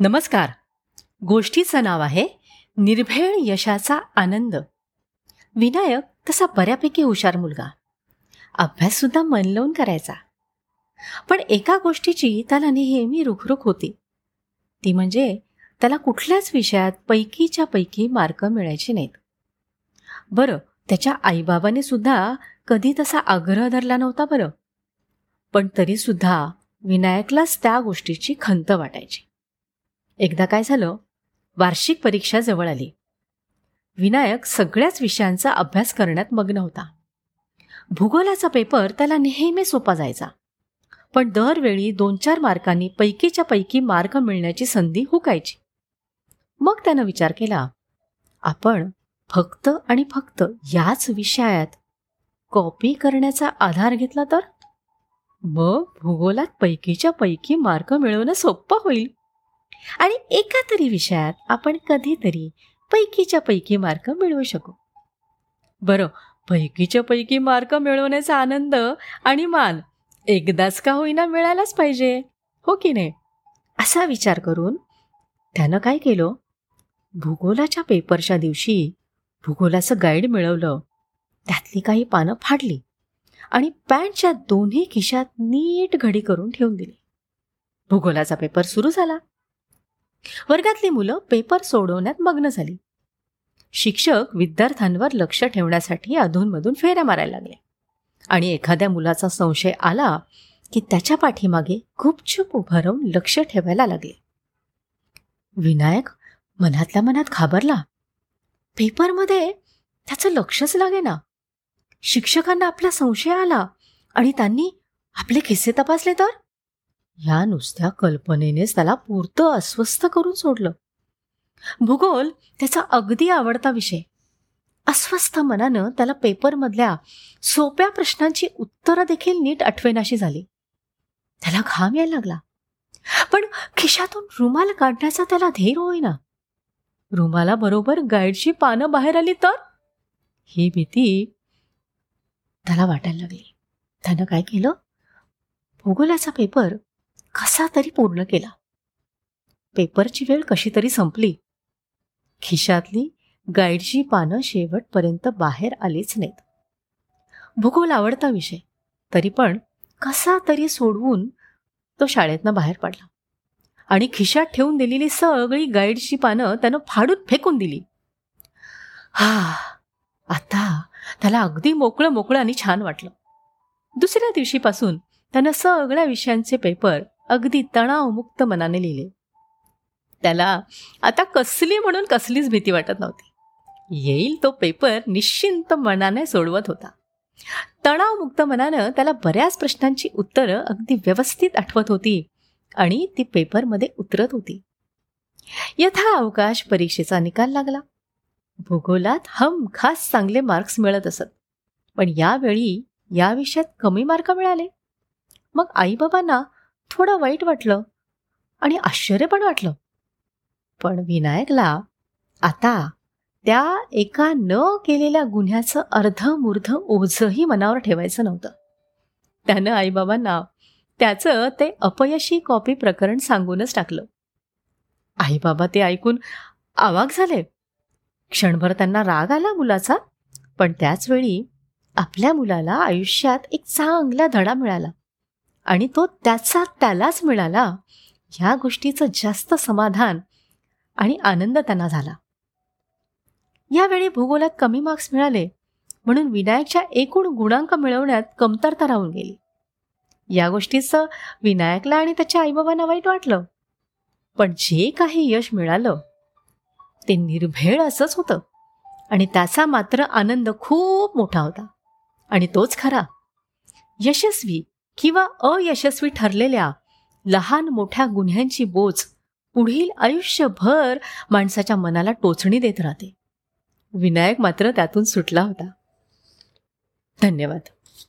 नमस्कार. गोष्टीचं नाव आहे निर्भेळ यशाचा आनंद. विनायक तसा बऱ्यापैकी हुशार मुलगा. अभ्याससुद्धा मन लावून करायचा. पण एका गोष्टीची त्याला नेहमी रुखरुख होती. ती म्हणजे त्याला कुठल्याच विषयात पैकीच्या पैकी मार्क मिळायचे नाहीत. बरं त्याच्या आईबाबाने सुद्धा कधी तसा आग्रह धरला नव्हता बरं. पण तरीसुद्धा विनायकलाच त्या गोष्टीची खंत वाटायची. एकदा काय झालं? वार्षिक परीक्षा जवळ आली. विनायक सगळ्याच विषयांचा अभ्यास करण्यात मग्न होता. भूगोलाचा पेपर त्याला नेहमी सोपा जायचा. पण दरवेळी दोन चार मार्कांनी पैकीच्या पैकी मार्क मिळण्याची संधी हुकायची. मग त्यानं विचार केला आपण फक्त आणि फक्त याच विषयात कॉपी करण्याचा आधार घेतला तर? मग भूगोलात पैकीच्या पैकी मार्क मिळवणं सोपं होईल. आणि एका तरी विषयात आपण कधीतरी पैकीच्या पैकी मार्क मिळवू शकू. बरं पैकीच्या पैकी मार्क मिळवण्याचा आनंद आणि मान एकदाच का होईना मिळायलाच पाहिजे हो की नाही? असा विचार करून त्यानं काय केलं? भूगोलाच्या पेपरच्या दिवशी भूगोलाचं गाईड मिळवलं. त्यातली काही पानं फाडली आणि पॅन्टच्या दोन्ही खिशात नीट घडी करून ठेवून दिली. भूगोलाचा पेपर सुरू झाला. वर्गातली मुलं पेपर सोडवण्यात मग्न झाली. शिक्षक विद्यार्थ्यांवर लक्ष ठेवण्यासाठी अधूनमधून फेऱ्या मारायला लागले. आणि एखाद्या मुलाचा संशय आला की त्याच्या पाठीमागे गुपचूप उभं राहून लक्ष ठेवायला लागले. विनायक मनातल्या मनात घाबरला. पेपरमध्ये त्याचं लक्षच लागेना. शिक्षकांना आपला संशय आला आणि त्यांनी आपले किस्से तपासले तर? ह्या नुसत्या कल्पनेनेच त्याला पुरतं अस्वस्थ करून सोडलं. भूगोल त्याचा अगदी आवडता विषय. अस्वस्थ मनानं त्याला पेपरमधल्या सोप्या प्रश्नांची उत्तरं देखील नीट आठवेनाशी झाली. त्याला घाम यायला लागला. पण खिशातून रुमाल काढण्याचा त्याला धीर होईना. रुमाला बरोबर गाईडची पानं बाहेर आली तर? ही भीती त्याला वाटायला लागली. त्यानं काय केलं? भूगोलाचा पेपर कसा तरी पूर्ण केला. पेपरची वेळ कशी तरी संपली. खिशातली गाईडची पानं शेवटपर्यंत बाहेर आलीच नाहीत. भूगोल आवडता विषय तरी पण कसा तरी सोडवून तो शाळेतनं बाहेर पडला. आणि खिशात ठेवून दिलेली सगळी गाईडची पानं त्यानं फाडून फेकून दिली. हा आता त्याला अगदी मोकळं मोकळं आणि छान वाटलं. दुसऱ्या दिवशीपासून त्यानं सगळ्या विषयांचे पेपर अगदी तणावमुक्त मनाने लिहिले. त्याला आता कसली म्हणून कसलीच भीती वाटत नव्हती. येईल तो पेपर निश्चिंत मनाने सोडवत होता. तणावमुक्त मनानं त्याला बऱ्याच प्रश्नांची उत्तरं अगदी व्यवस्थित आठवत होती आणि ती पेपरमध्ये उतरत होती. यथा अवकाश परीक्षेचा निकाल लागला. भूगोलात हम खास चांगले मार्क्स मिळत असत. पण यावेळी या विषयात कमी मार्क मिळाले. मग आईबाबांना थोडं वाईट वाटलं आणि आश्चर्य पण वाटलं. पण विनायकला आता त्या एका न केलेल्या गुन्ह्याचं अर्धमूर्ध ओझही मनावर ठेवायचं नव्हतं. त्यानं आईबाबांना त्याचं ते अपयशी कॉपी प्रकरण सांगूनच टाकलं. आईबाबा ते ऐकून आवाक झाले. क्षणभर त्यांना राग आला मुलाचा पण त्याचवेळी आपल्या मुलाला आयुष्यात एक चांगला धडा मिळाला. आणि तो त्याचा त्यालाच मिळाला. ह्या गोष्टीचं जास्त समाधान आणि आनंद त्यांना झाला. यावेळी भूगोलात कमी मार्क्स मिळाले म्हणून विनायकच्या एकूण गुणांक मिळवण्यात कमतरता राहून गेली. या गोष्टीचं विनायकला आणि त्याच्या आईबाबांना वाईट वाटलं. पण जे काही यश मिळालं ते निर्भेळ असंच होतं. आणि त्याचा मात्र आनंद खूप मोठा होता. आणि तोच खरा. यशस्वी किंवा अयशस्वी ठरलेल्या लहान मोठ्या गुन्ह्यांची बोच पुढील आयुष्यभर माणसाच्या मनाला टोचणी देत राहते. विनायक मात्र त्यातून सुटला होता. धन्यवाद.